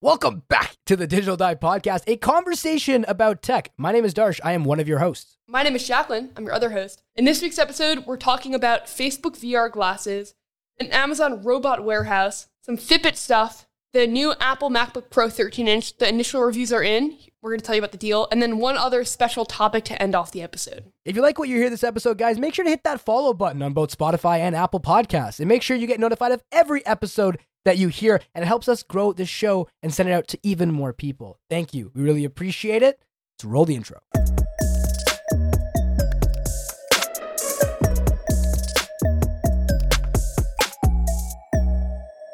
Welcome back to the Digital Dive Podcast, a conversation about tech. My name is Darsh. I am one of your hosts. My name is Jacklyn. I'm your other host. In this week's episode, we're talking about Facebook VR glasses, an Amazon robot warehouse, some Fitbit stuff, the new Apple MacBook Pro 13 inch. The initial reviews are in. We're going to tell you about the deal, and then one other special topic to end off the episode. If you like what you hear this episode, guys, make sure to hit that follow button on both Spotify and Apple Podcasts. And make sure you get notified of every episode that you hear, and it helps us grow this show and send it out to even more people. Thank you. We really appreciate it. Let's roll the intro.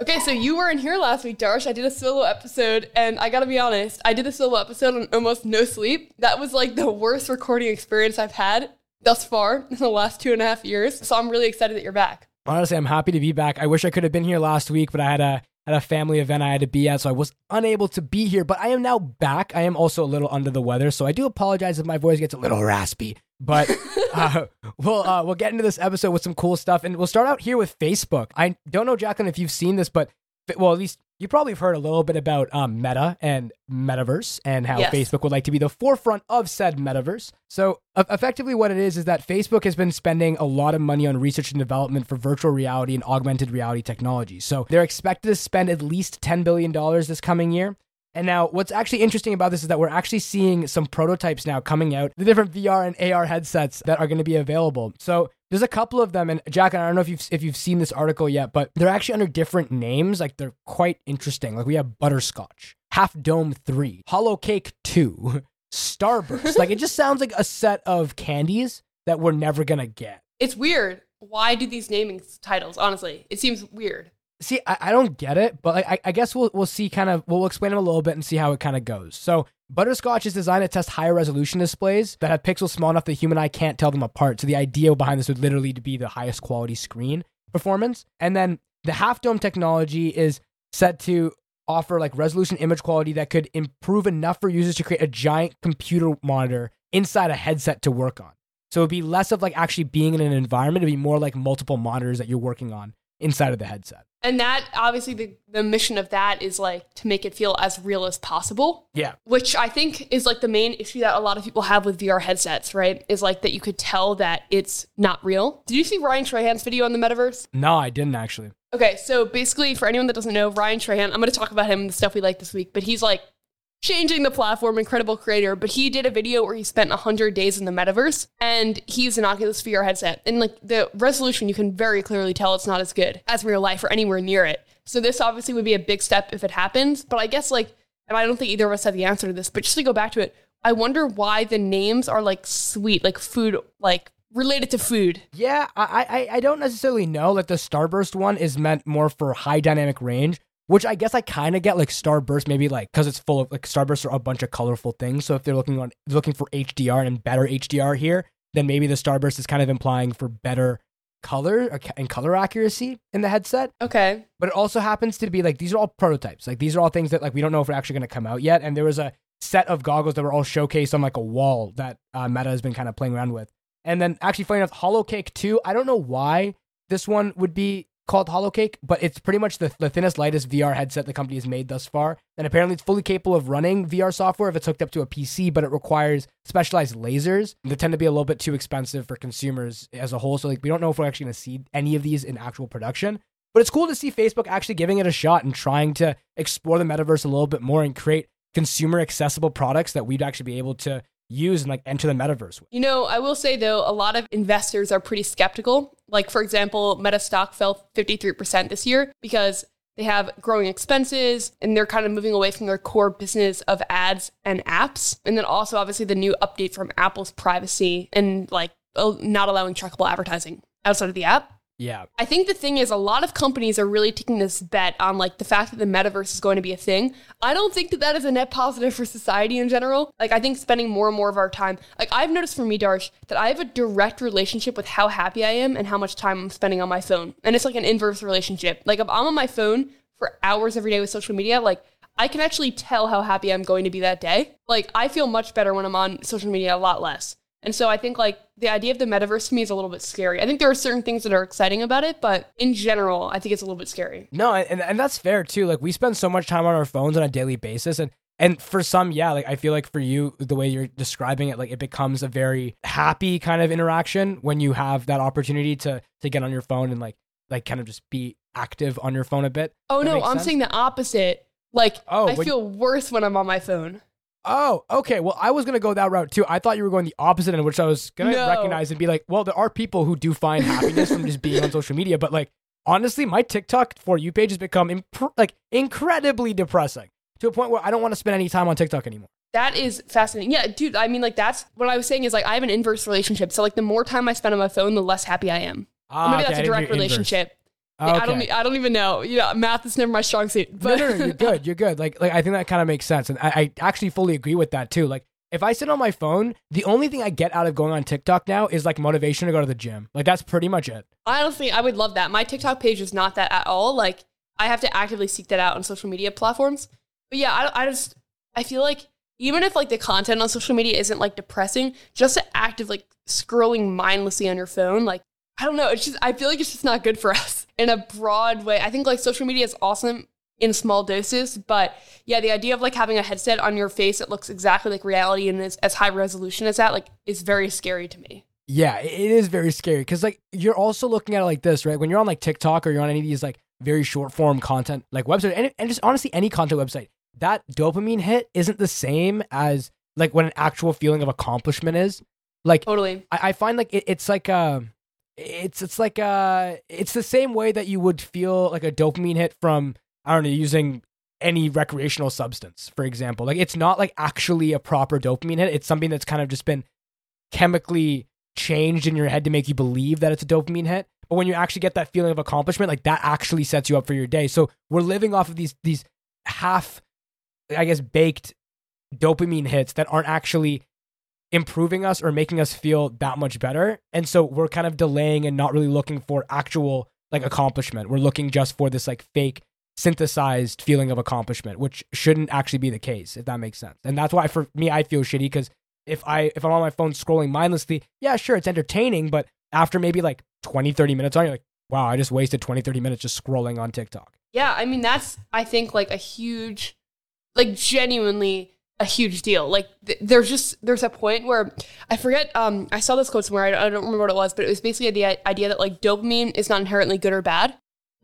Okay, so you were in here last week, Darsh. I did a solo episode, and I gotta be honest, I did a solo episode on almost no sleep. That was like the worst recording experience I've had thus far in the last two and a half years. So I'm really excited that you're back. Honestly, I'm happy to be back. I wish I could have been here last week, but I had a had a family event I had to be at, so I was unable to be here. But I am now back. I am also a little under the weather, so I do apologize if my voice gets a little raspy. But uh, we'll uh, we'll get into this episode with some cool stuff, and we'll start out here with Facebook. I don't know, Jacklyn, if you've seen this, but well, at least you probably have heard a little bit about um, Meta and Metaverse and how Yes. Facebook would like to be the forefront of said Metaverse. So, e- effectively, what it is is that Facebook has been spending a lot of money on research and development for virtual reality and augmented reality technology. So, they're expected to spend at least $10 billion this coming year. And now, what's actually interesting about this is that we're actually seeing some prototypes now coming out, the different VR and AR headsets that are going to be available. So there's a couple of them, and Jack, and I don't know if you've if you've seen this article yet, but they're actually under different names. Like they're quite interesting. Like we have Butterscotch, Half Dome Three, Holocake Two, Starburst. like it just sounds like a set of candies that we're never gonna get. It's weird. Why do these naming titles? Honestly, it seems weird. See, I, I don't get it, but like, I, I guess we'll we'll see kind of we'll explain them a little bit and see how it kind of goes. So Butterscotch is designed to test higher resolution displays that have pixels small enough the human eye can't tell them apart. So the idea behind this would literally be the highest quality screen performance. And then the half dome technology is set to offer like resolution image quality that could improve enough for users to create a giant computer monitor inside a headset to work on. So it'd be less of like actually being in an environment, it'd be more like multiple monitors that you're working on inside of the headset. And that obviously the, the mission of that is like to make it feel as real as possible. Yeah. Which I think is like the main issue that a lot of people have with VR headsets, right? Is like that you could tell that it's not real. Did you see Ryan Trahan's video on the metaverse? No, I didn't actually. Okay, so basically, for anyone that doesn't know, Ryan Trahan, I'm going to talk about him and the stuff we like this week, but he's like changing the platform, incredible creator. But he did a video where he spent 100 days in the metaverse and he used an Oculus VR headset. And like the resolution, you can very clearly tell it's not as good as real life or anywhere near it. So this obviously would be a big step if it happens. But I guess like, and I don't think either of us have the answer to this, but just to go back to it, I wonder why the names are like sweet, like food, like related to food. Yeah, I, I I don't necessarily know. Like the Starburst one is meant more for high dynamic range, which I guess I kind of get. Like Starburst, maybe like because it's full of like Starbursts are a bunch of colorful things. So if they're looking on looking for HDR and better HDR here, then maybe the Starburst is kind of implying for better color and color accuracy in the headset. Okay. But it also happens to be like these are all prototypes. Like these are all things that like we don't know if they're actually going to come out yet. And there was a set of goggles that were all showcased on like a wall that uh, Meta has been kind of playing around with. And then actually, funny enough, Holocake 2, I don't know why this one would be called Holocake, but it's pretty much the, the thinnest, lightest VR headset the company has made thus far. And apparently, it's fully capable of running VR software if it's hooked up to a PC, but it requires specialized lasers. that tend to be a little bit too expensive for consumers as a whole. So, like, we don't know if we're actually going to see any of these in actual production. But it's cool to see Facebook actually giving it a shot and trying to explore the metaverse a little bit more and create consumer accessible products that we'd actually be able to use and like enter the metaverse with. You know, I will say though, a lot of investors are pretty skeptical. Like, for example, Meta stock fell 53% this year because they have growing expenses and they're kind of moving away from their core business of ads and apps. And then also, obviously, the new update from Apple's privacy and like uh, not allowing trackable advertising outside of the app. Yeah. I think the thing is, a lot of companies are really taking this bet on like the fact that the metaverse is going to be a thing. I don't think that that is a net positive for society in general. Like, I think spending more and more of our time, like, I've noticed for me, Darsh, that I have a direct relationship with how happy I am and how much time I'm spending on my phone. And it's like an inverse relationship. Like, if I'm on my phone for hours every day with social media, like, I can actually tell how happy I'm going to be that day. Like, I feel much better when I'm on social media a lot less. And so I think like the idea of the metaverse to me is a little bit scary. I think there are certain things that are exciting about it, but in general, I think it's a little bit scary. No, and, and that's fair too. Like we spend so much time on our phones on a daily basis and and for some, yeah, like I feel like for you, the way you're describing it, like it becomes a very happy kind of interaction when you have that opportunity to to get on your phone and like like kind of just be active on your phone a bit. Oh That no, I'm sense? saying the opposite. Like Oh, I feel worse when I'm on my phone. Oh, okay. Well, I was gonna go that route too. I thought you were going the opposite, in which I was gonna No. recognize and be like, well, there are people who do find happiness from just being on social media, but like honestly, my TikTok for you page has become imp- like incredibly depressing to a point where I don't want to spend any time on TikTok anymore. That is fascinating. Yeah, dude, I mean like that's what I was saying is like I have an inverse relationship. So like the more time I spend on my phone, the less happy I am. Ah, maybe okay, that's a direct relationship. inverse. Okay. I don't I don't even know. Yeah, math is never my strong suit. no, But no, no, you're good. You're good. Like, like I think that kind of makes sense, and I, I actually fully agree with that too. Like, if I sit on my phone, the only thing I get out of going on TikTok now is like motivation to go to the gym. Like, that's pretty much it. honestly, I would love that. My TikTok page is not that at all. Like I have to actively seek that out on social media platforms. But yeah, I, I just I feel like even if like the content on social media isn't like depressing, just the act of like scrolling mindlessly on your phone, like I don't know, it's just I feel like it's just not good for us in a broad way. I think like social media is awesome in small doses, but yeah, the idea of like having a headset on your face that looks exactly like reality and is as high resolution as that, like, is very scary to me. Yeah, it is very scary because like you're also looking at it like this, right? When you're on like TikTok or you're on any of these like very short form content like website and, and just honestly any content website, that dopamine hit isn't the same as like what an actual feeling of accomplishment is. Like Totally. I, I find like it, it's like uh it's it's like uh it's the same way that you would feel like a dopamine hit from I don't know using any recreational substance, for example. Like it's not like actually a proper dopamine hit. It's something that's kind of just been chemically changed in your head to make you believe that it's a dopamine hit. But when you actually get that feeling of accomplishment, like that actually sets you up for your day. So we're living off of these these half, I guess, baked dopamine hits that aren't actually improving us or making us feel that much better. And so we're kind of delaying and not really looking for actual like accomplishment. We're looking just for this like fake synthesized feeling of accomplishment, which shouldn't actually be the case, if that makes sense. And that's why for me I feel shitty because if I if I'm on my phone scrolling mindlessly, yeah, sure, it's entertaining, but after maybe like 20, 30 minutes on, you're like, wow, I just wasted 20, 30 minutes just scrolling on TikTok. Yeah, I mean that's I think like a huge, like genuinely a huge deal. Like th- there's just there's a point where I forget. Um, I saw this quote somewhere. I, I don't remember what it was, but it was basically the idea that like dopamine is not inherently good or bad,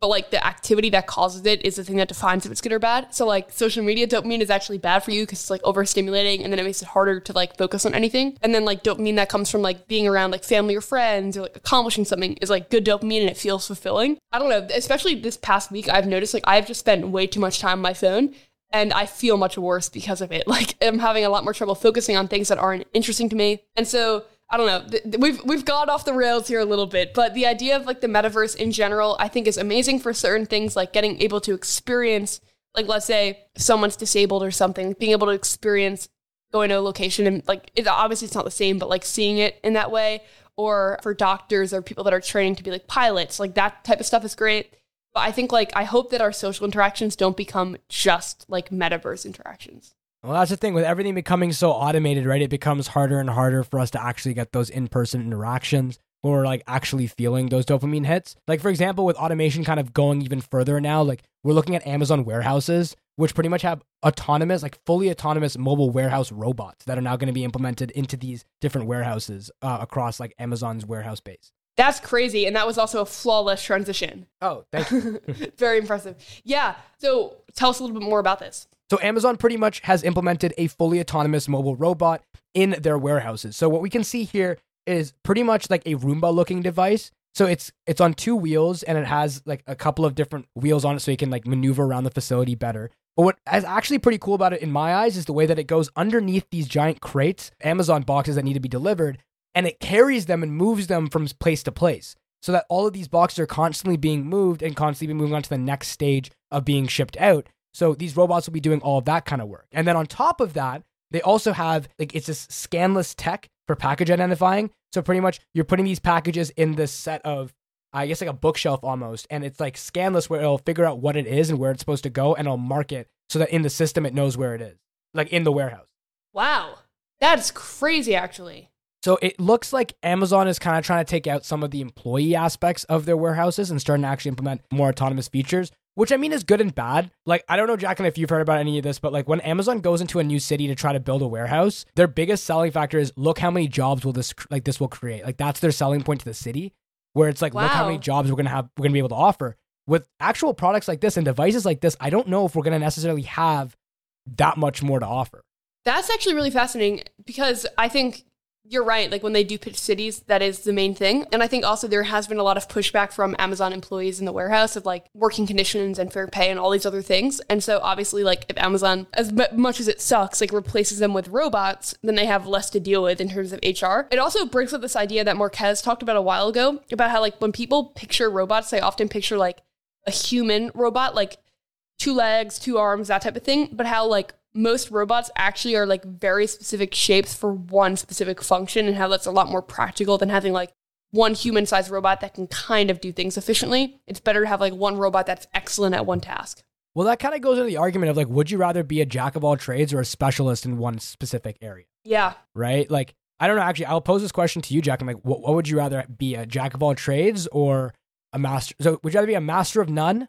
but like the activity that causes it is the thing that defines if it's good or bad. So like social media dopamine is actually bad for you because it's like overstimulating and then it makes it harder to like focus on anything. And then like dopamine that comes from like being around like family or friends or like accomplishing something is like good dopamine and it feels fulfilling. I don't know, especially this past week I've noticed like I've just spent way too much time on my phone and I feel much worse because of it. Like I'm having a lot more trouble focusing on things that aren't interesting to me. And so I don't know. th- th- We've we've gone off the rails here a little bit, but the idea of like the metaverse in general, I think is amazing for certain things, like getting able to experience, like let's say someone's disabled or something, being able to experience going to a location and like it obviously it's not the same, but like seeing it in that way, or for doctors or people that are training to be like pilots, like that type of stuff is great. But I think like I hope that our social interactions don't become just like metaverse interactions. Well, that's the thing with everything becoming so automated, right? It becomes harder and harder for us to actually get those in-person interactions or like actually feeling those dopamine hits. Like for example, with automation kind of going even further now, like we're looking at Amazon warehouses, which pretty much have autonomous, like fully autonomous mobile warehouse robots that are now going to be implemented into these different warehouses uh, across like Amazon's warehouse base. That's crazy, and that was also a flawless transition. Oh, thank you. Very impressive. Yeah. So tell us a little bit more about this. So Amazon pretty much has implemented a fully autonomous mobile robot in their warehouses. So what we can see here is pretty much like a Roomba looking device. So it's it's on two wheels and it has like a couple of different wheels on it so you can like maneuver around the facility better. But what is actually pretty cool about it in my eyes is the way that it goes underneath these giant crates, Amazon boxes that need to be delivered, and it carries them and moves them from place to place. So that all of these boxes are constantly being moved and constantly be moving on to the next stage of being shipped out. So these robots will be doing all of that kind of work. And then on top of that, they also have like it's this scanless tech for package identifying. So pretty much you're putting these packages in this set of I guess like a bookshelf almost, and it's like scanless where it'll figure out what it is and where it's supposed to go, and it'll mark it so that in the system it knows where it is, like in the warehouse. Wow. That's crazy, actually. So it looks like Amazon is kind of trying to take out some of the employee aspects of their warehouses and starting to actually implement more autonomous features, which I mean is good and bad. Like, I don't know, Jacklyn, if you've heard about any of this, but like when Amazon goes into a new city to try to build a warehouse, their biggest selling factor is look how many jobs will this like this will create. Like that's their selling point to the city, where it's like look how many jobs we're gonna have we're gonna be able to offer. With actual products like this and devices like this, I don't know if we're gonna necessarily have that much more to offer. That's actually really fascinating because I think you're right. Like when they do pitch cities, that is the main thing. And I think also there has been a lot of pushback from Amazon employees in the warehouse of like working conditions and fair pay and all these other things. And so obviously, like if Amazon, as mu- much as it sucks, like replaces them with robots, then they have less to deal with in terms of HR. It also brings up this idea that Marques talked about a while ago about how like when people picture robots, they often picture like a human robot, like two legs, two arms, that type of thing. But how like most robots actually are like very specific shapes for one specific function, and how that's a lot more practical than having like one human sized robot that can kind of do things efficiently. It's better to have like one robot that's excellent at one task. Well, that kind of goes into the argument of like, would you rather be a jack of all trades or a specialist in one specific area? Yeah. right? Like, I don't know. Actually, I'll pose this question to you, Jack. I'm like, what, what would you rather be, a jack of all trades or a master? So, would you rather be a master of none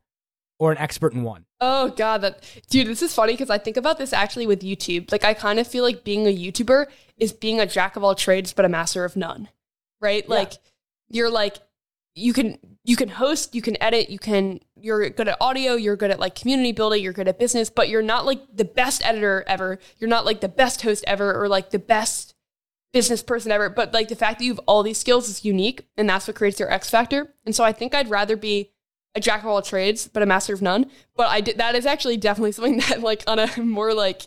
or an expert in one? Oh god, that dude, this is funny because I think about this actually with YouTube. Like I kind of feel like being a YouTuber is being a jack of all trades but a master of none. Right? Yeah. Like you're like you can you can host, you can edit, you can you're good at audio, you're good at like community building, you're good at business, but you're not like the best editor ever. You're not like the best host ever or like the best business person ever, but like the fact that you have all these skills is unique and that's what creates your X factor. And so I think I'd rather be a jack of all trades, but a master of none. But I did that is actually definitely something that like on a more like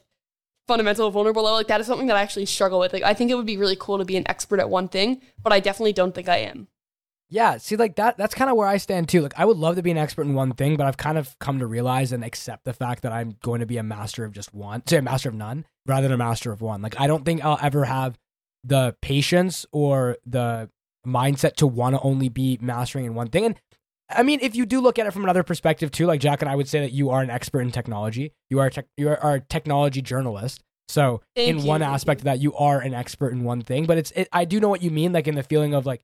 fundamental vulnerable level, like that is something that I actually struggle with. Like I think it would be really cool to be an expert at one thing, but I definitely don't think I am. Yeah, see, like that, that's kind of where I stand too. Like, I would love to be an expert in one thing, but I've kind of come to realize and accept the fact that I'm going to be a master of just one, say a master of none, rather than a master of one. Like, I don't think I'll ever have the patience or the mindset to want to only be mastering in one thing. And I mean, if you do look at it from another perspective too, like Jack and I would say that you are an expert in technology. You are tech, you are a technology journalist. So Thank in you, one aspect of that, you are an expert in one thing. But it's it, I do know what you mean, like in the feeling of like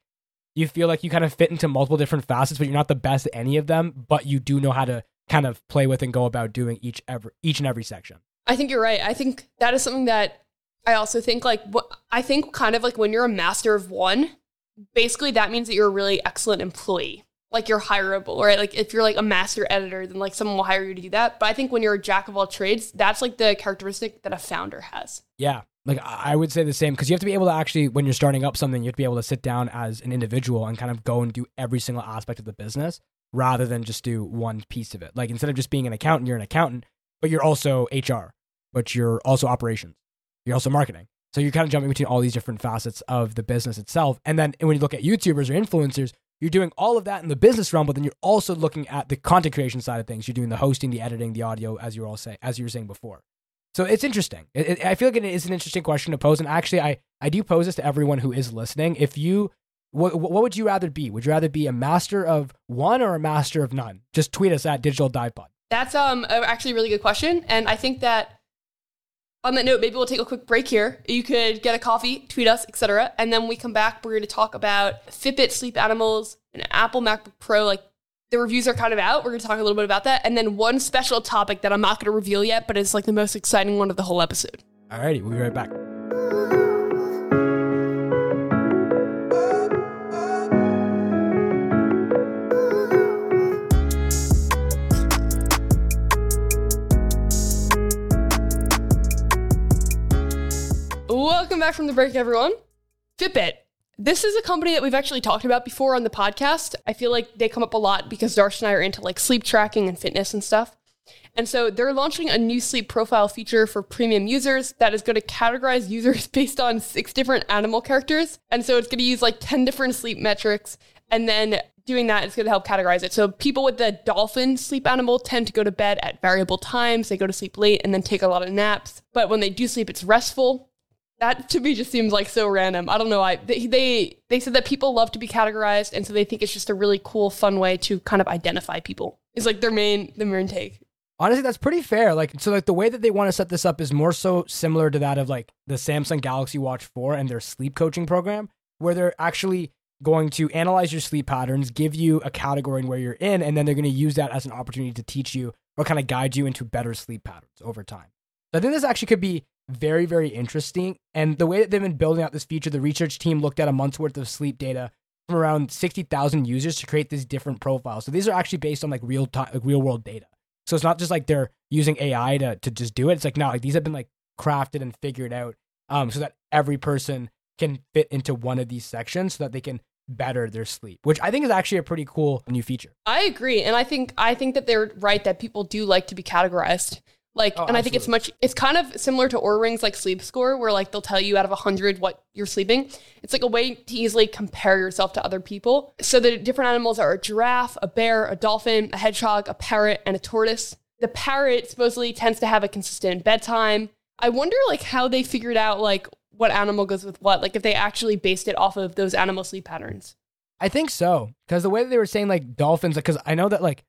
you feel like you kind of fit into multiple different facets, but you're not the best at any of them. But you do know how to kind of play with and go about doing each every each and every section. I think you're right. I think that is something that I also think like what I think kind of like when you're a master of one, basically that means that you're a really excellent employee. Like you're hireable, right? Like if you're like a master editor, then like someone will hire you to do that. But I think when you're a jack of all trades, that's like the characteristic that a founder has. Yeah. Like I would say the same because you have to be able to actually, when you're starting up something, you have to be able to sit down as an individual and kind of go and do every single aspect of the business rather than just do one piece of it. Like instead of just being an accountant, you're an accountant, but you're also HR, but you're also operations, you're also marketing. So you're kind of jumping between all these different facets of the business itself. And then when you look at YouTubers or influencers, you're doing all of that in the business realm, but then you're also looking at the content creation side of things. You're doing the hosting, the editing, the audio, as you were all say, as you were saying before. So it's interesting. It, it- I feel like it is an interesting question to pose. And actually, I, I do pose this to everyone who is listening. If you, what, what would you rather be? Would you rather be a master of one or a master of none? Just tweet us at Digital Dive Pod. That's um actually a really good question, and I think that on that note, maybe we'll take a quick break here. You could get a coffee, tweet us, etc., and then we come back. We're going to talk about Fitbit sleep animals and Apple MacBook Pro. Like the reviews are kind of out. We're going to talk a little bit about that, and then one special topic that I'm not going to reveal yet, but it's like the most exciting one of the whole episode. Alrighty, we'll be right back. Back from the break, everyone. Fitbit. This is a company that we've actually talked about before on the podcast. I feel like they come up a lot because Darsh and I are into like sleep tracking and fitness and stuff. And so they're launching a new sleep profile feature for premium users that is going to categorize users based on six different animal characters. And so it's going to use like 10 different sleep metrics. And then doing that, it's going to help categorize it. So people with the dolphin sleep animal tend to go to bed at variable times. They go to sleep late and then take a lot of naps. But when they do sleep, it's restful that to me just seems like so random. I don't know. I they, they they said that people love to be categorized, and so they think it's just a really cool, fun way to kind of identify people. Is like their main their main take. Honestly, that's pretty fair. Like, so like the way that they want to set this up is more so similar to that of like the Samsung Galaxy Watch 4 and their sleep coaching program, where they're actually going to analyze your sleep patterns, give you a category in where you're in, and then they're going to use that as an opportunity to teach you or kind of guide you into better sleep patterns over time. So I think this actually could be very, very interesting. And the way that they've been building out this feature, the research team looked at a month's worth of sleep data from around 60,000 users to create these different profiles. So these are actually based on like real time, like real world data. So it's not just like they're using AI to, to just do it. It's like, no, like these have been like crafted and figured out um, so that every person can fit into one of these sections so that they can better their sleep, which I think is actually a pretty cool new feature. I agree. And I think I think that they're right that people do like to be categorized. Like, Oh, and I think it's much, it's kind of similar to Oura Ring's like sleep score, where like they'll tell you out of 100 what you're sleeping. It's like a way to easily compare yourself to other people. So the different animals are a giraffe, a bear, a dolphin, a hedgehog, a parrot, and a tortoise. The parrot supposedly tends to have a consistent bedtime. I wonder like how they figured out like what animal goes with what, like if they actually based it off of those animal sleep patterns. I think so because the way that they were saying like dolphins, because I know that like,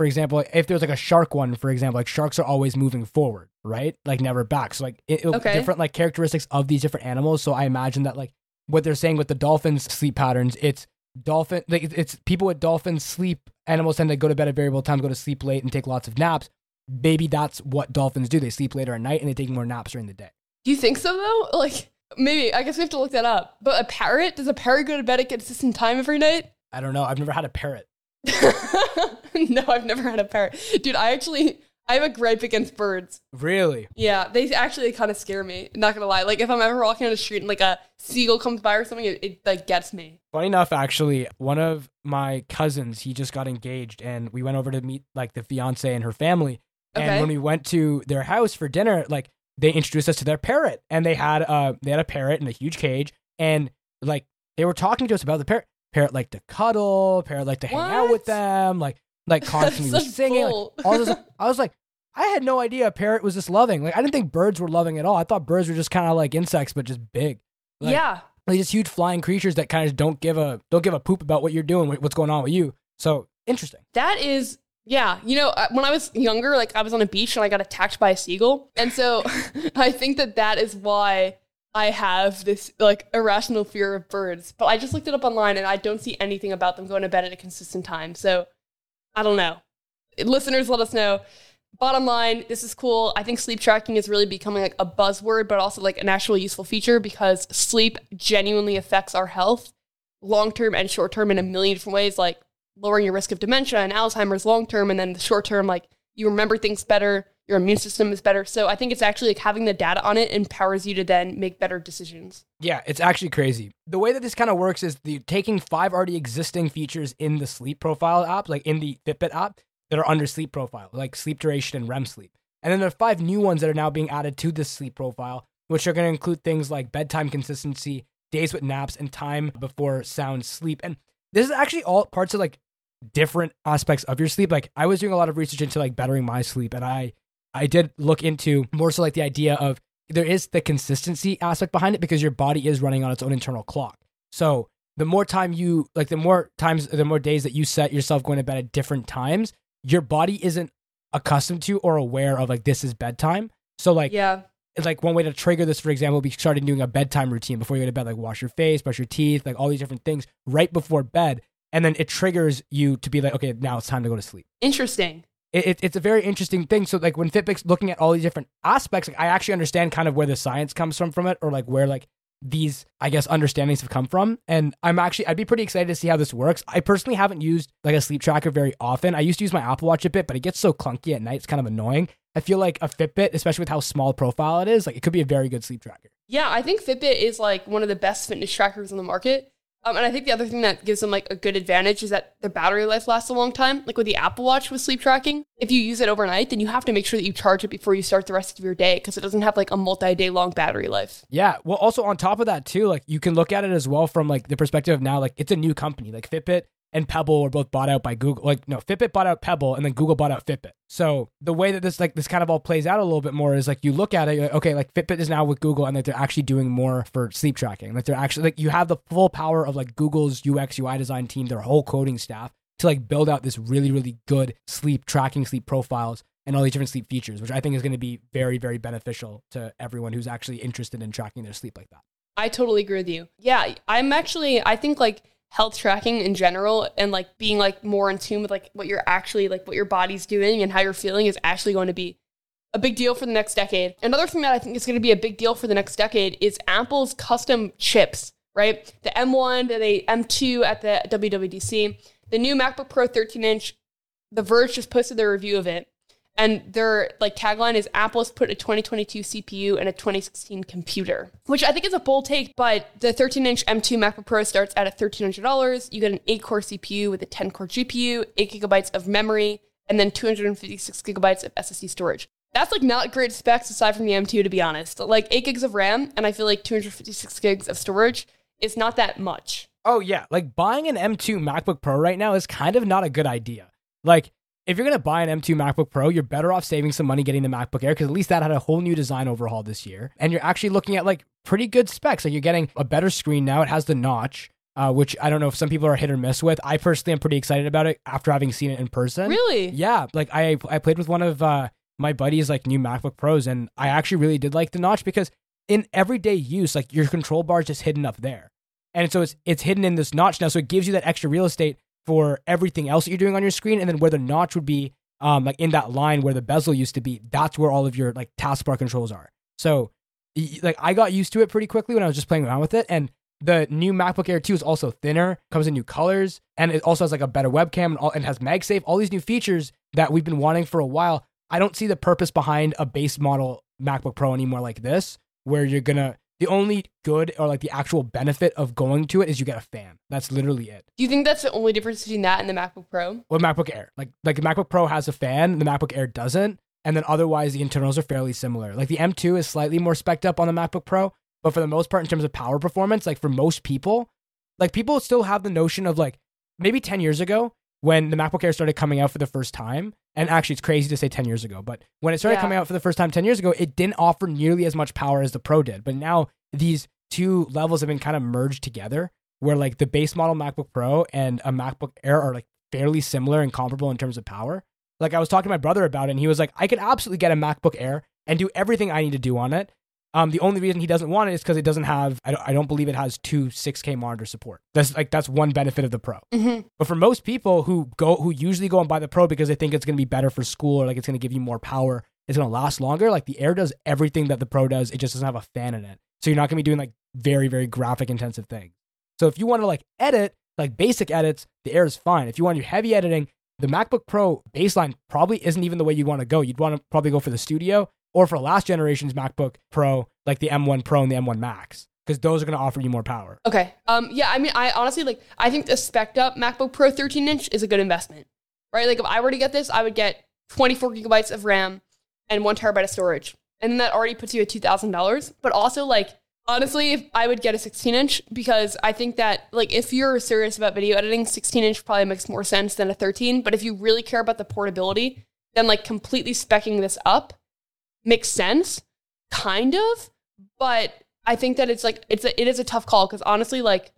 for example, if there's like a shark one, for example, like sharks are always moving forward, right? Like never back. So like it, Okay. different like characteristics of these different animals. So I imagine that like what they're saying with the dolphins sleep patterns, it's dolphin like it's people with dolphins sleep. Animals tend to go to bed at variable times, go to sleep late, and take lots of naps. Maybe that's what dolphins do. They sleep later at night and they take more naps during the day. Do you think so though? Like maybe I guess we have to look that up. But a parrot does a parrot go to bed at consistent time every night? I don't know. I've never had a parrot. no, I've never had a parrot, dude. I actually I have a gripe against birds. Really? Yeah, they actually kind of scare me. Not gonna lie. Like if I'm ever walking on the street and like a seagull comes by or something, it, it like gets me. Funny enough, actually, one of my cousins, he just got engaged and we went over to meet like the fiance and her family. Okay. And when we went to their house for dinner, like they introduced us to their parrot and they had uh they had a parrot in a huge cage and like they were talking to us about the parrot. Parrot liked to cuddle, parrot liked to hang out with them, like like constantly was singing. Like, all this, I was like, I had no idea a parrot was this loving. Like I didn't think birds were loving at all. I thought birds were just kind of like insects, but just big. Like, yeah. like just huge flying creatures that kind of don't give a don't give a poop about what you're doing, what's going on with you. So interesting. That is, yeah. You know, uh, when I was younger, like I was on a beach and I got attacked by a seagull. And so I think that that is why I have this like irrational fear of birds. But I just looked it up online and I don't see anything about them going to bed at a consistent time. So I don't know. Listeners, let us know. Bottom line, this is cool. I think sleep tracking is really becoming like a buzzword, but also like an actual useful feature because sleep genuinely affects our health long term and short term in a million different ways, like lowering your risk of dementia and Alzheimer's long term, and then the short term, like you remember things better, your immune system is better. So I think it's actually like having the data on it empowers you to then make better decisions. Yeah, it's actually crazy. The way that this kind of works is the taking five already existing features in the sleep profile app, like in the Fitbit app, that are under sleep profile, like sleep duration and REM sleep. And then there are five new ones that are now being added to this sleep profile, which are going to include things like bedtime consistency, days with naps, and time before sound sleep. And this is actually all parts of like different aspects of your sleep. Like I was doing a lot of research into like bettering my sleep, and I I did look into more so like the idea of there is the consistency aspect behind it because your body is running on its own internal clock. So the more time you like, the more times, the more days that you set yourself going to bed at different times, your body isn't accustomed to or aware of like this is bedtime. So like Yeah. like one way to trigger this, for example, would be starting doing a bedtime routine before you go to bed, like wash your face, brush your teeth, like all these different things right before bed. And then it triggers you to be like, okay, now it's time to go to sleep. Interesting. It, it, it's a very interesting thing. So like when Fitbit's looking at all these different aspects, like I actually understand kind of where the science comes from from it, or like where like these I guess understandings have come from. And I'm actually I'd be pretty excited to see how this works. I personally haven't used like a sleep tracker very often. I used to use my Apple Watch a bit, but it gets so clunky at night. It's kind of annoying. I feel like a Fitbit, especially with how small profile it is, like it could be a very good sleep tracker. Yeah, I think Fitbit is like one of the best fitness trackers on the market. Um, and I think the other thing that gives them like a good advantage is that their battery life lasts a long time. Like with the Apple Watch with sleep tracking, if you use it overnight, then you have to make sure that you charge it before you start the rest of your day because it doesn't have like a multi-day long battery life. Yeah. Well, also on top of that too, like you can look at it as well from like the perspective of now, like it's a new company. Like Fitbit and Pebble were both bought out by Google. Like no, Fitbit bought out Pebble, and then Google bought out Fitbit. So the way that this like this kind of all plays out a little bit more is like you look at it, like, okay, like Fitbit is now with Google, and that they're actually doing more for sleep tracking. Like they're actually like you have the full power of like Google's UX UI design team, their whole coding staff to like build out this really really good sleep tracking, sleep profiles and all these different sleep features, which I think is going to be very, very beneficial to everyone who's actually interested in tracking their sleep like that. I totally agree with you. Yeah, I'm actually, I think like health tracking in general and like being like more in tune with like what you're actually like what your body's doing and how you're feeling is actually going to be a big deal for the next decade. Another thing that I think is going to be a big deal for the next decade is Apple's custom chips, right? The M1, the M2 at the WWDC, the new MacBook Pro 13 inch. The Verge just posted their review of it. And their like tagline is Apple's put a 2022 CPU in a 2016 computer, which I think is a bold take. But the 13-inch M2 MacBook Pro starts at $1,300. You get an 8-core CPU with a 10-core GPU, 8 gigabytes of memory, and then 256 gigabytes of SSD storage. That's like not great specs aside from the M2, to be honest. Like 8 gigs of RAM, and I feel like 256 gigs of storage is not that much. Oh yeah, like buying an M2 MacBook Pro right now is kind of not a good idea. Like if you're going to buy an M2 MacBook Pro, you're better off saving some money getting the MacBook Air because at least that had a whole new design overhaul this year. And you're actually looking at like pretty good specs. Like you're getting a better screen now. It has the notch. Uh, which I don't know if some people are hit or miss with. I personally am pretty excited about it after having seen it in person. Really? Yeah. Like I I played with one of uh, my buddies like new MacBook Pros, and I actually really did like the notch because in everyday use, like your control bar is just hidden up there, and so it's it's hidden in this notch now, so it gives you that extra real estate for everything else that you're doing on your screen, and then where the notch would be um, like in that line where the bezel used to be, that's where all of your like taskbar controls are. So, like I got used to it pretty quickly when I was just playing around with it, and the new MacBook Air 2 is also thinner, comes in new colors, and it also has like a better webcam and, all, and has MagSafe. All these new features that we've been wanting for a while. I don't see the purpose behind a base model MacBook Pro anymore like this, where you're gonna the only good or like the actual benefit of going to it is you get a fan. That's literally it. Do you think that's the only difference between that and the MacBook Pro? Or MacBook Air. Like like the MacBook Pro has a fan, the MacBook Air doesn't. And then otherwise the internals are fairly similar. Like the M2 is slightly more specced up on the MacBook Pro, but for the most part in terms of power performance, like for most people, like people still have the notion of like maybe 10 years ago when the MacBook Air started coming out for the first time, and actually it's crazy to say 10 years ago, but when it started yeah. coming out for the first time 10 years ago, it didn't offer nearly as much power as the Pro did. But now these two levels have been kind of merged together where like the base model MacBook Pro and a MacBook Air are like fairly similar and comparable in terms of power. Like I was talking to my brother about it and he was like, I could absolutely get a MacBook Air and do everything I need to do on it. Um, the only reason he doesn't want it is because it doesn't have. I don't, I don't, believe it has two 6K monitor support. That's like that's one benefit of the Pro. Mm-hmm. But for most people who go who usually go and buy the Pro because they think it's going to be better for school or like it's going to give you more power, it's going to last longer. Like the Air does everything that the Pro does. It just doesn't have a fan in it, so you're not going to be doing like very, very graphic intensive things. So if you want to like edit, like basic edits, the Air is fine. If you want to do heavy editing, the MacBook Pro baseline probably isn't even the way you'd want to go. You'd want to probably go for the studio or for last generation's MacBook Pro, like the M1 Pro and the M1 Max, because those are going to offer you more power. Okay. Um. Yeah. I mean, I honestly like. I think the spec up MacBook Pro 13 inch is a good investment, right? Like, if I were to get this, I would get 24 gigabytes of RAM and one terabyte of storage, and that already puts you at two thousand dollars. But also, like, Honestly, if I would get a 16 inch because I think that like if you're serious about video editing, 16 inch probably makes more sense than a 13. But if you really care about the portability, then like completely specking this up makes sense, kind of. But I think that it's like it's a, it is a tough call because honestly, like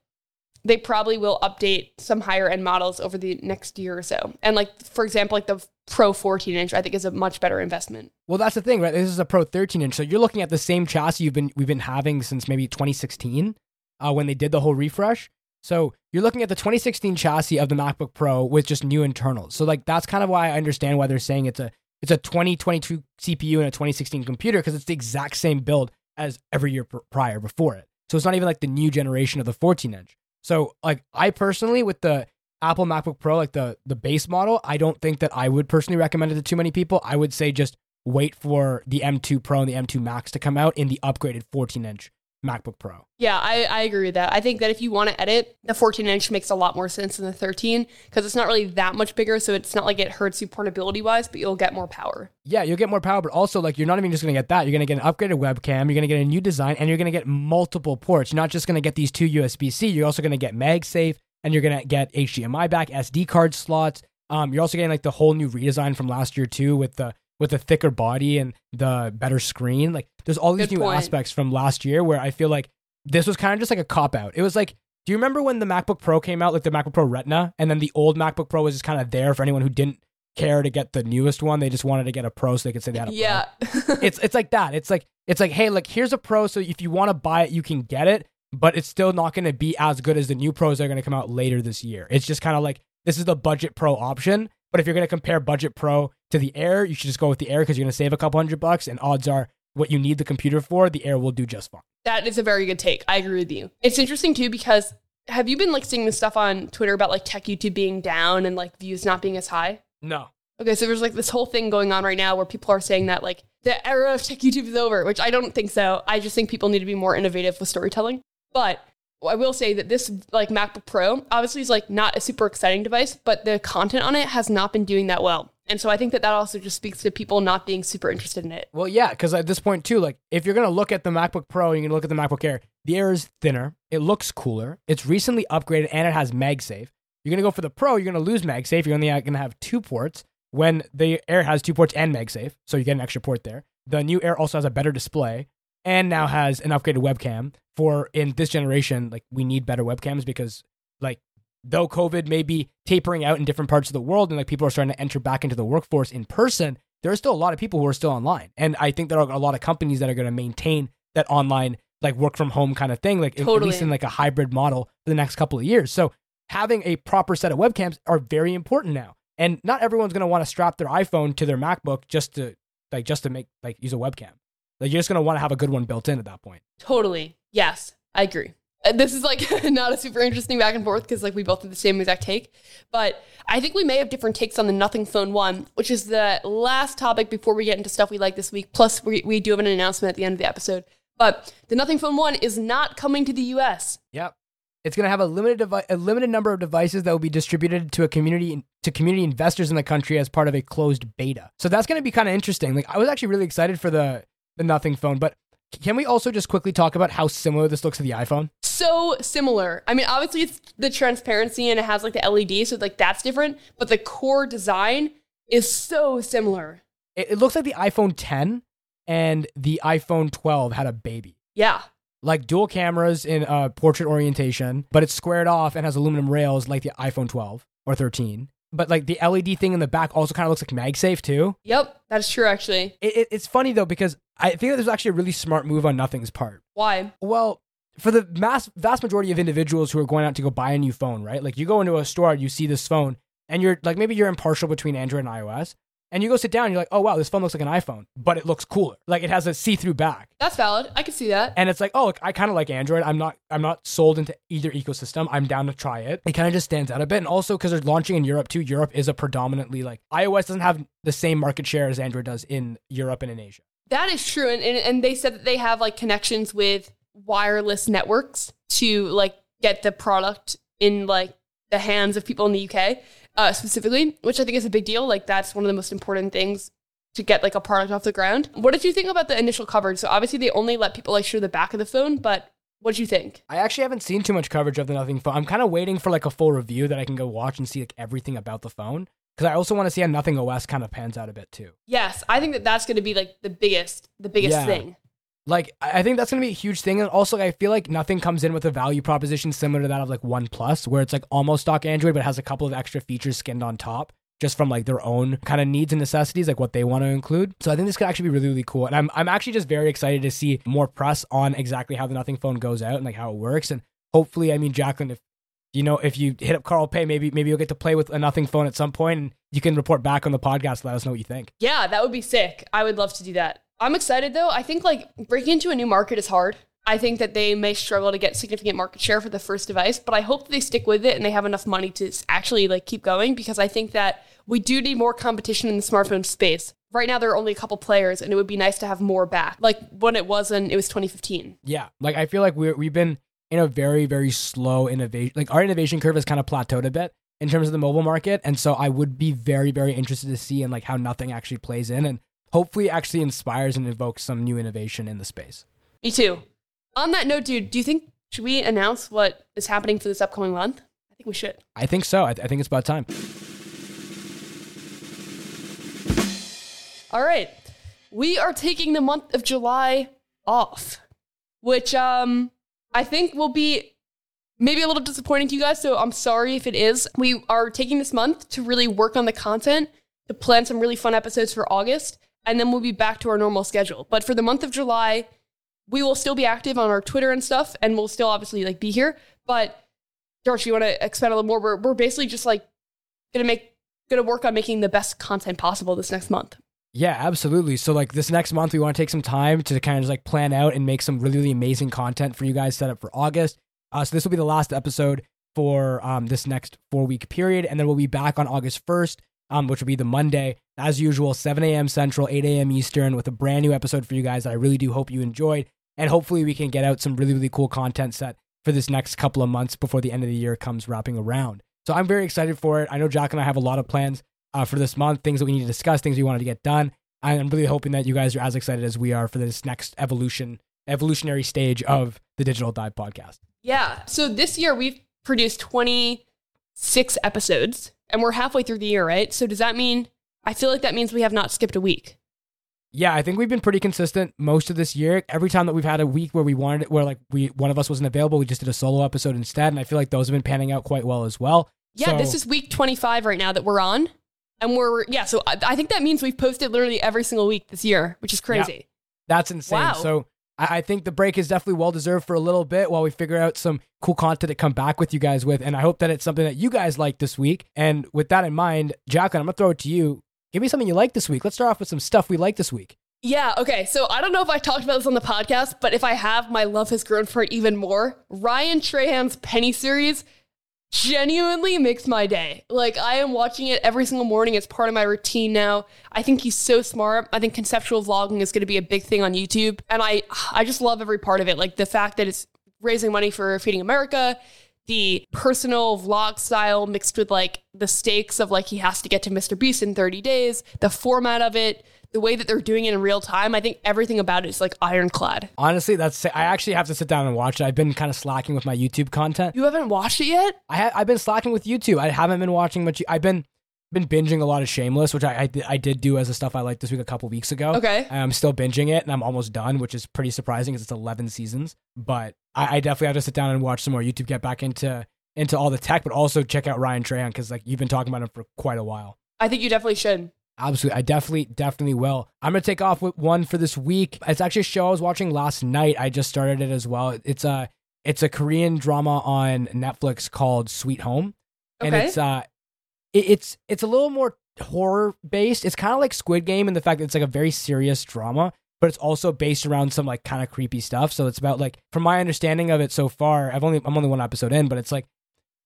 they probably will update some higher end models over the next year or so. And like for example, like the Pro 14 inch, I think is a much better investment. Well, that's the thing, right? This is a Pro 13 inch, so you're looking at the same chassis you've been we've been having since maybe 2016, uh, when they did the whole refresh. So you're looking at the 2016 chassis of the MacBook Pro with just new internals. So like that's kind of why I understand why they're saying it's a it's a 2022 CPU and a 2016 computer because it's the exact same build as every year pr- prior before it. So it's not even like the new generation of the 14 inch. So like I personally with the Apple MacBook Pro, like the the base model, I don't think that I would personally recommend it to too many people. I would say just wait for the M2 Pro and the M2 Max to come out in the upgraded 14 inch MacBook Pro. Yeah, I, I agree with that. I think that if you want to edit, the 14 inch makes a lot more sense than the 13 because it's not really that much bigger. So it's not like it hurts you portability wise, but you'll get more power. Yeah, you'll get more power, but also like you're not even just going to get that. You're going to get an upgraded webcam, you're going to get a new design, and you're going to get multiple ports. You're not just going to get these two USB C, you're also going to get MagSafe and you're going to get HDMI back, SD card slots. Um, you're also getting like the whole new redesign from last year too with the with the thicker body and the better screen. Like there's all these Good new point. aspects from last year where I feel like this was kind of just like a cop out. It was like, do you remember when the MacBook Pro came out, like the MacBook Pro Retina, and then the old MacBook Pro was just kind of there for anyone who didn't care to get the newest one. They just wanted to get a pro so they could say they had a Yeah. pro. It's it's like that. It's like it's like, hey, like here's a pro, so if you want to buy it, you can get it, but it's still not going to be as good as the new pros that are going to come out later this year. It's just kind of like this is the budget pro option. But if you're going to compare budget pro to the Air, you should just go with the Air because you're going to save a couple hundred bucks, and odds are what you need the computer for, the Air will do just fine. That is a very good take. I agree with you. It's interesting too because have you been like seeing this stuff on Twitter about like tech YouTube being down and like views not being as high? No. Okay, so there's like this whole thing going on right now where people are saying that like the era of tech YouTube is over, which I don't think so. I just think people need to be more innovative with storytelling. But I will say that this like MacBook Pro obviously is like not a super exciting device, but the content on it has not been doing that well. And so I think that that also just speaks to people not being super interested in it. Well, yeah, because at this point too, like if you're gonna look at the MacBook Pro, you're gonna look at the MacBook Air. The Air is thinner. It looks cooler. It's recently upgraded and it has MagSafe. You're gonna go for the Pro. You're gonna lose MagSafe. You're only gonna have two ports when the Air has two ports and MagSafe, so you get an extra port there. The new Air also has a better display and now has an upgraded webcam. For in this generation, like we need better webcams because like though COVID may be tapering out in different parts of the world and like people are starting to enter back into the workforce in person, there are still a lot of people who are still online. And I think there are a lot of companies that are going to maintain that online like work from home kind of thing, like at least in like a hybrid model for the next couple of years. So having a proper set of webcams are very important now. And not everyone's going to want to strap their iPhone to their MacBook just to like just to make like use a webcam. Like you're just going to want to have a good one built in at that point. Totally. Yes, I agree. This is like not a super interesting back and forth because like we both have the same exact take, but I think we may have different takes on the Nothing Phone One, which is the last topic before we get into stuff we like this week. Plus, we we do have an announcement at the end of the episode. But the Nothing Phone One is not coming to the U.S. Yep. It's going to have a limited devi- a limited number of devices that will be distributed to a community to community investors in the country as part of a closed beta. So that's going to be kind of interesting. Like I was actually really excited for the the Nothing phone, but can we also just quickly talk about how similar this looks to the iPhone? So similar. I mean, obviously it's the transparency and it has like the LED, so like that's different. But the core design is so similar. It, it looks like the iPhone 10 and the iPhone 12 had a baby. Yeah. Like dual cameras in uh, portrait orientation, but it's squared off and has aluminum rails like the iPhone 12 or 13. But like the LED thing in the back also kind of looks like MagSafe too. Yep. That's true. Actually. It, it, it's funny though because I think that there's actually a really smart move on Nothing's part. Why? Well, for the mass vast majority of individuals who are going out to go buy a new phone, right? Like you go into a store, you see this phone, and you're like maybe you're impartial between Android and iOS, and you go sit down, and you're like, oh wow, this phone looks like an iPhone, but it looks cooler. Like it has a see-through back, That's valid. I can see that. and it's like, oh, look, I kind of like Android. I'm not I'm not sold into either ecosystem. I'm down to try it. It kind of just stands out a bit, and also because they're launching in Europe too. Europe is a predominantly like iOS doesn't have the same market share as Android does in Europe and in Asia. That is true. And, and, and they said that they have like connections with wireless networks to like get the product in like the hands of people in the UK uh, specifically, which I think is a big deal. Like that's one of the most important things to get like a product off the ground. What did you think about the initial coverage? So obviously they only let people like show the back of the phone, but what did you think? I actually haven't seen too much coverage of the Nothing phone. I'm kind of waiting for like a full review that I can go watch and see like everything about the phone because I also want to see how Nothing OS kind of pans out a bit too. Yes, I think that that's going to be like the biggest, the biggest Yeah. thing. Like I think that's gonna be a huge thing, and also I feel like Nothing comes in with a value proposition similar to that of like OnePlus, where it's like almost stock Android but has a couple of extra features skinned on top. Just from like their own kind of needs and necessities, like what they want to include. So I think this could actually be really, really cool. And I'm I'm actually just very excited to see more press on exactly how the Nothing phone goes out and like how it works. And hopefully, I mean, Jacklyn, if you know, if you hit up Carl Pei, maybe maybe you'll get to play with a Nothing phone at some point, and you can report back on the podcast. Let us know what you think. Yeah, that would be sick. I would love to do that. I'm excited though. I think like breaking into a new market is hard. I think that they may struggle to get significant market share for the first device, but I hope that they stick with it and they have enough money to actually like keep going because I think that we do need more competition in the smartphone space. Right now there are only a couple players and it would be nice to have more back. Like when it wasn't, it was 2015. Yeah, like I feel like we're we've been in a very very slow innovation. Like our innovation curve has kind of plateaued a bit in terms of the mobile market, and so I would be very very interested to see in like how nothing actually plays in, and hopefully actually inspires and evokes some new innovation in the space. Me too. On that note, dude, do you think should we announce what is happening for this upcoming month? I think we should. I think so. I, I think it's about time. All right. We are taking the month of July off, which um I think will be maybe a little disappointing to you guys, so I'm sorry if it is. We are taking this month to really work on the content to plan some really fun episodes for August, and then we'll be back to our normal schedule. But for the month of July, we will still be active on our Twitter and stuff, and we'll still obviously like be here. But George, you want to expand a little more? We're we're basically just like gonna make gonna work on making the best content possible this next month. Yeah, absolutely. So like this next month, we want to take some time to kind of just like plan out and make some really, really amazing content for you guys set up for August. Uh, so this will be the last episode for um, this next four week period, and then we'll be back on August first, um, which will be the Monday as usual, 7 a.m. Central, 8 a.m. Eastern, with a brand new episode for you guys that I really do hope you enjoyed, and hopefully we can get out some really, really cool content set for this next couple of months before the end of the year comes wrapping around. So I'm very excited for it. I know Jack and I have a lot of plans uh, for this month, things that we need to discuss, things we wanted to get done. I'm really hoping that you guys are as excited as we are for this next evolution, evolutionary stage of the Digital Dive podcast. Yeah. So this year we've produced 26 episodes and we're halfway through the year, right? So does that mean, I feel like that means we have not skipped a week. Yeah, I think we've been pretty consistent most of this year. Every time that we've had a week where we wanted, where like we one of us wasn't available, we just did a solo episode instead, and I feel like those have been panning out quite well as well. Yeah, So- this is week 25 right now that we're on. And we're, yeah, so I, I think that means we've posted literally every single week this year, which is crazy. That's insane. Wow. So I, I think the break is definitely well deserved for a little bit while we figure out some cool content to come back with you guys with. And I hope that it's something that you guys like this week. And with that in mind, Jacklyn, I'm gonna throw it to you. Give me something you like this week. Let's start off with some stuff we like this week. Yeah, okay. So I don't know if I talked about this on the podcast, but if I have, my love has grown for it even more. Ryan Trahan's Penny series genuinely makes my day. Like I am watching it every single morning. It's part of my routine now. I think he's so smart. I think conceptual vlogging is going to be a big thing on YouTube, and I I just love every part of it. Like the fact that it's raising money for Feeding America, the personal vlog style mixed with like the stakes of like he has to get to Mr. Beast in 30 days, the format of it, the way that they're doing it in real time. I think everything about it is like ironclad. Honestly, that's I actually have to sit down and watch it. I've been kind of slacking with my YouTube content. You haven't watched it yet? I ha- I've been slacking with YouTube. I haven't been watching much. I've been been binging a lot of Shameless, which I I, I did do as a stuff I liked this week a couple weeks ago. Okay. I'm still binging it, and I'm almost done, which is pretty surprising because it's 11 seasons. But I, I definitely have to sit down and watch some more YouTube, get back into into all the tech, but also check out Ryan Trahan because like you've been talking about him for quite a while. I think you definitely should. Absolutely. I definitely, definitely will. I'm going to take off with one for this week. It's actually a show I was watching last night. I just started it as well. It's a, it's a Korean drama on Netflix called Sweet Home. And Okay. it's, uh, it, it's, it's a little more horror based. It's kind of like Squid Game in the fact that it's like a very serious drama, but it's also based around some like kind of creepy stuff. So it's about like, from my understanding of it so far, I've only, I'm only one episode in, but it's like,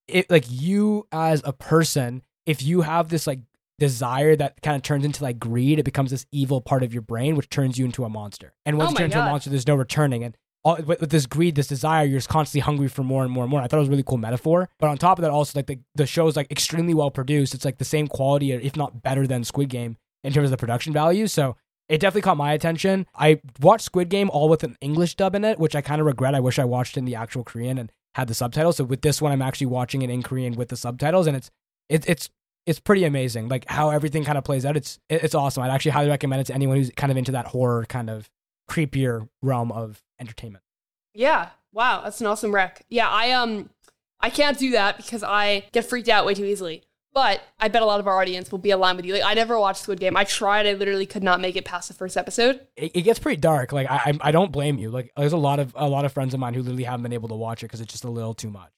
it like you as a person, if you have this like desire that kind of turns into like greed, it becomes this evil part of your brain, which turns you into a monster. And once Oh you turn into a monster, there's no returning. And all, with, with this greed, this desire, you're just constantly hungry for more and more and more. I thought it was a really cool metaphor. But on top of that, also like the, the show is like extremely well produced. It's like the same quality, if not better than Squid Game in terms of the production value. So it definitely caught my attention. I watched Squid Game all with an English dub in it, which I kind of regret. I wish I watched in the actual Korean and had the subtitles. So with this one, I'm actually watching it in Korean with the subtitles, and it's it, it's it's pretty amazing. Like how everything kind of plays out. It's it's awesome. I'd actually highly recommend it to anyone who's kind of into that horror kind of creepier realm of entertainment. Yeah. Wow, that's an awesome rec. Yeah, I um I can't do that because I get freaked out way too easily. But I bet a lot of our audience will be aligned with you. Like I never watched Squid Game. I tried. I literally could not make it past the first episode. It, it gets pretty dark. Like I I I don't blame you. Like there's a lot of a lot of friends of mine who literally haven't been able to watch it because it's just a little too much.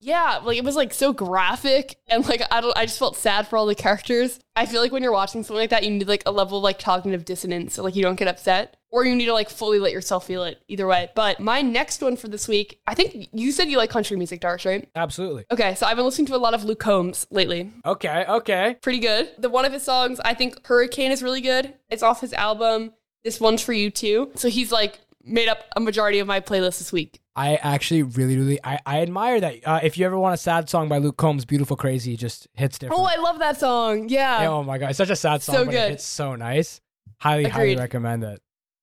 Yeah, like it was like so graphic and like I don't I just felt sad for all the characters. I feel like when you're watching something like that, you need like a level of like cognitive dissonance so like you don't get upset. Or you need to like fully let yourself feel it. Either way. But my next one for this week, I think you said you like country music, Darsh, right? Absolutely. Okay, so I've been listening to a lot of Luke Combs lately. Okay. Okay. Pretty good. The one of his songs, I think Hurricane is really good. It's off his album. This one's for you too. So he's like made up a majority of my playlist this week. I actually really, really, I, I admire that. Uh, if you ever want a sad song by Luke Combs, "Beautiful Crazy" just hits different. Oh, I love that song. Yeah. Yeah, oh my god, it's such a sad song, So but good. it's so nice. Highly, highly recommend it.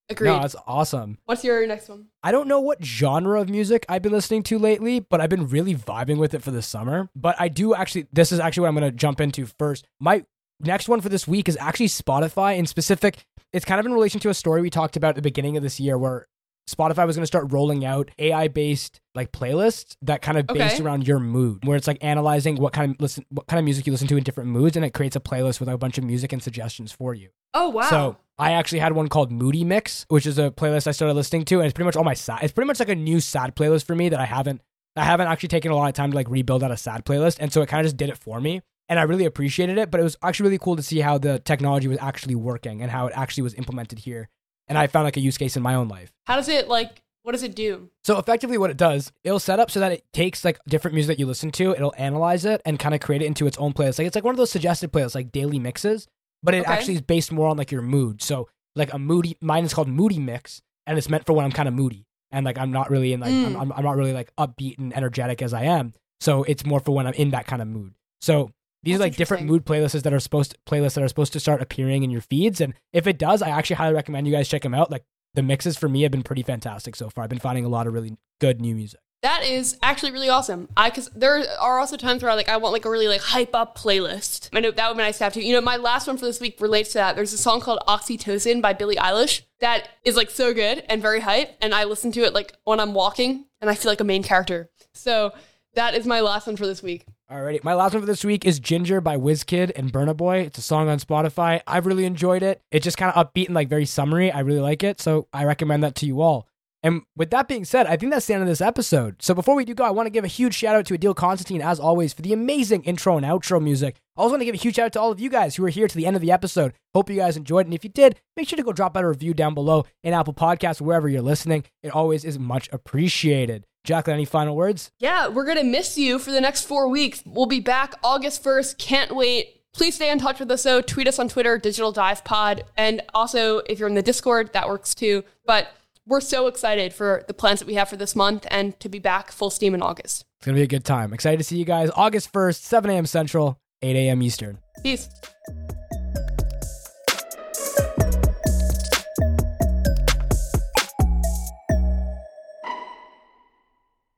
Agreed. No, that's awesome. What's your next one? I don't know what genre of music I've been listening to lately, but I've been really vibing with it for the summer. But I do actually, this is actually what I'm going to jump into first. My next one for this week is actually Spotify in specific. It's kind of in relation to a story we talked about at the beginning of this year where Spotify was going to start rolling out AI based like playlists that kind of based Okay. around your mood, where it's like analyzing what kind of listen, what kind of music you listen to in different moods, and it creates a playlist with a bunch of music and suggestions for you. Oh wow. So I actually had one called Moody Mix, which is a playlist I started listening to, and it's pretty much all my sad. It's pretty much like a new sad playlist for me that I haven't I haven't actually taken a lot of time to like rebuild out a sad playlist, and so it kind of just did it for me, and I really appreciated it. But it was actually really cool to see how the technology was actually working and how it actually was implemented here, and I found like a use case in my own life. How does it like? What does it do? So effectively, what it does, it'll set up so that it takes like different music that you listen to, it'll analyze it and kind of create it into its own playlist. Like it's like one of those suggested playlists, like daily mixes, but it Okay. actually is based more on like your mood. So like a moody, mine is called Moody Mix, and it's meant for when I'm kind of moody and like I'm not really in like Mm. I'm, I'm not really like upbeat and energetic as I am. So it's more for when I'm in that kind of mood. So these are like different mood playlists that are supposed to, playlists that are supposed to start appearing in your feeds. And if it does, I actually highly recommend you guys check them out. Like the mixes for me have been pretty fantastic so far. I've been finding a lot of really good new music. That is actually really awesome. I because there are also times where I like I want like a really like hype up playlist. I know that would be nice to have too. You know, my last one for this week relates to that. There's a song called Oxytocin by Billie Eilish that is like so good and very hype, and I listen to it like when I'm walking, and I feel like a main character. So that is my last one for this week. Alrighty, my last one for this week is Ginger by WizKid and Burna Boy. It's a song on Spotify. I've really enjoyed it. It's just kind of upbeat and like very summery. I really like it, so I recommend that to you all. And with that being said, I think that's the end of this episode. So before we do go, I want to give a huge shout out to Adil Constantine, as always, for the amazing intro and outro music. I also want to give a huge shout out to all of you guys who are here to the end of the episode. Hope you guys enjoyed. And if you did, make sure to go drop out a review down below in Apple Podcasts, wherever you're listening. It always is much appreciated. Jacklyn, any final words? Yeah, we're gonna miss you for the next four weeks. We'll be back August 1st. Can't wait. Please stay in touch with us though. Tweet us on Twitter, Digital Dive Pod. And also if you're in the Discord, that works too. But we're so excited for the plans that we have for this month and to be back full steam in August. It's going to be a good time. Excited to see you guys August 1st, 7 a.m. Central, 8 a.m. Eastern. Peace.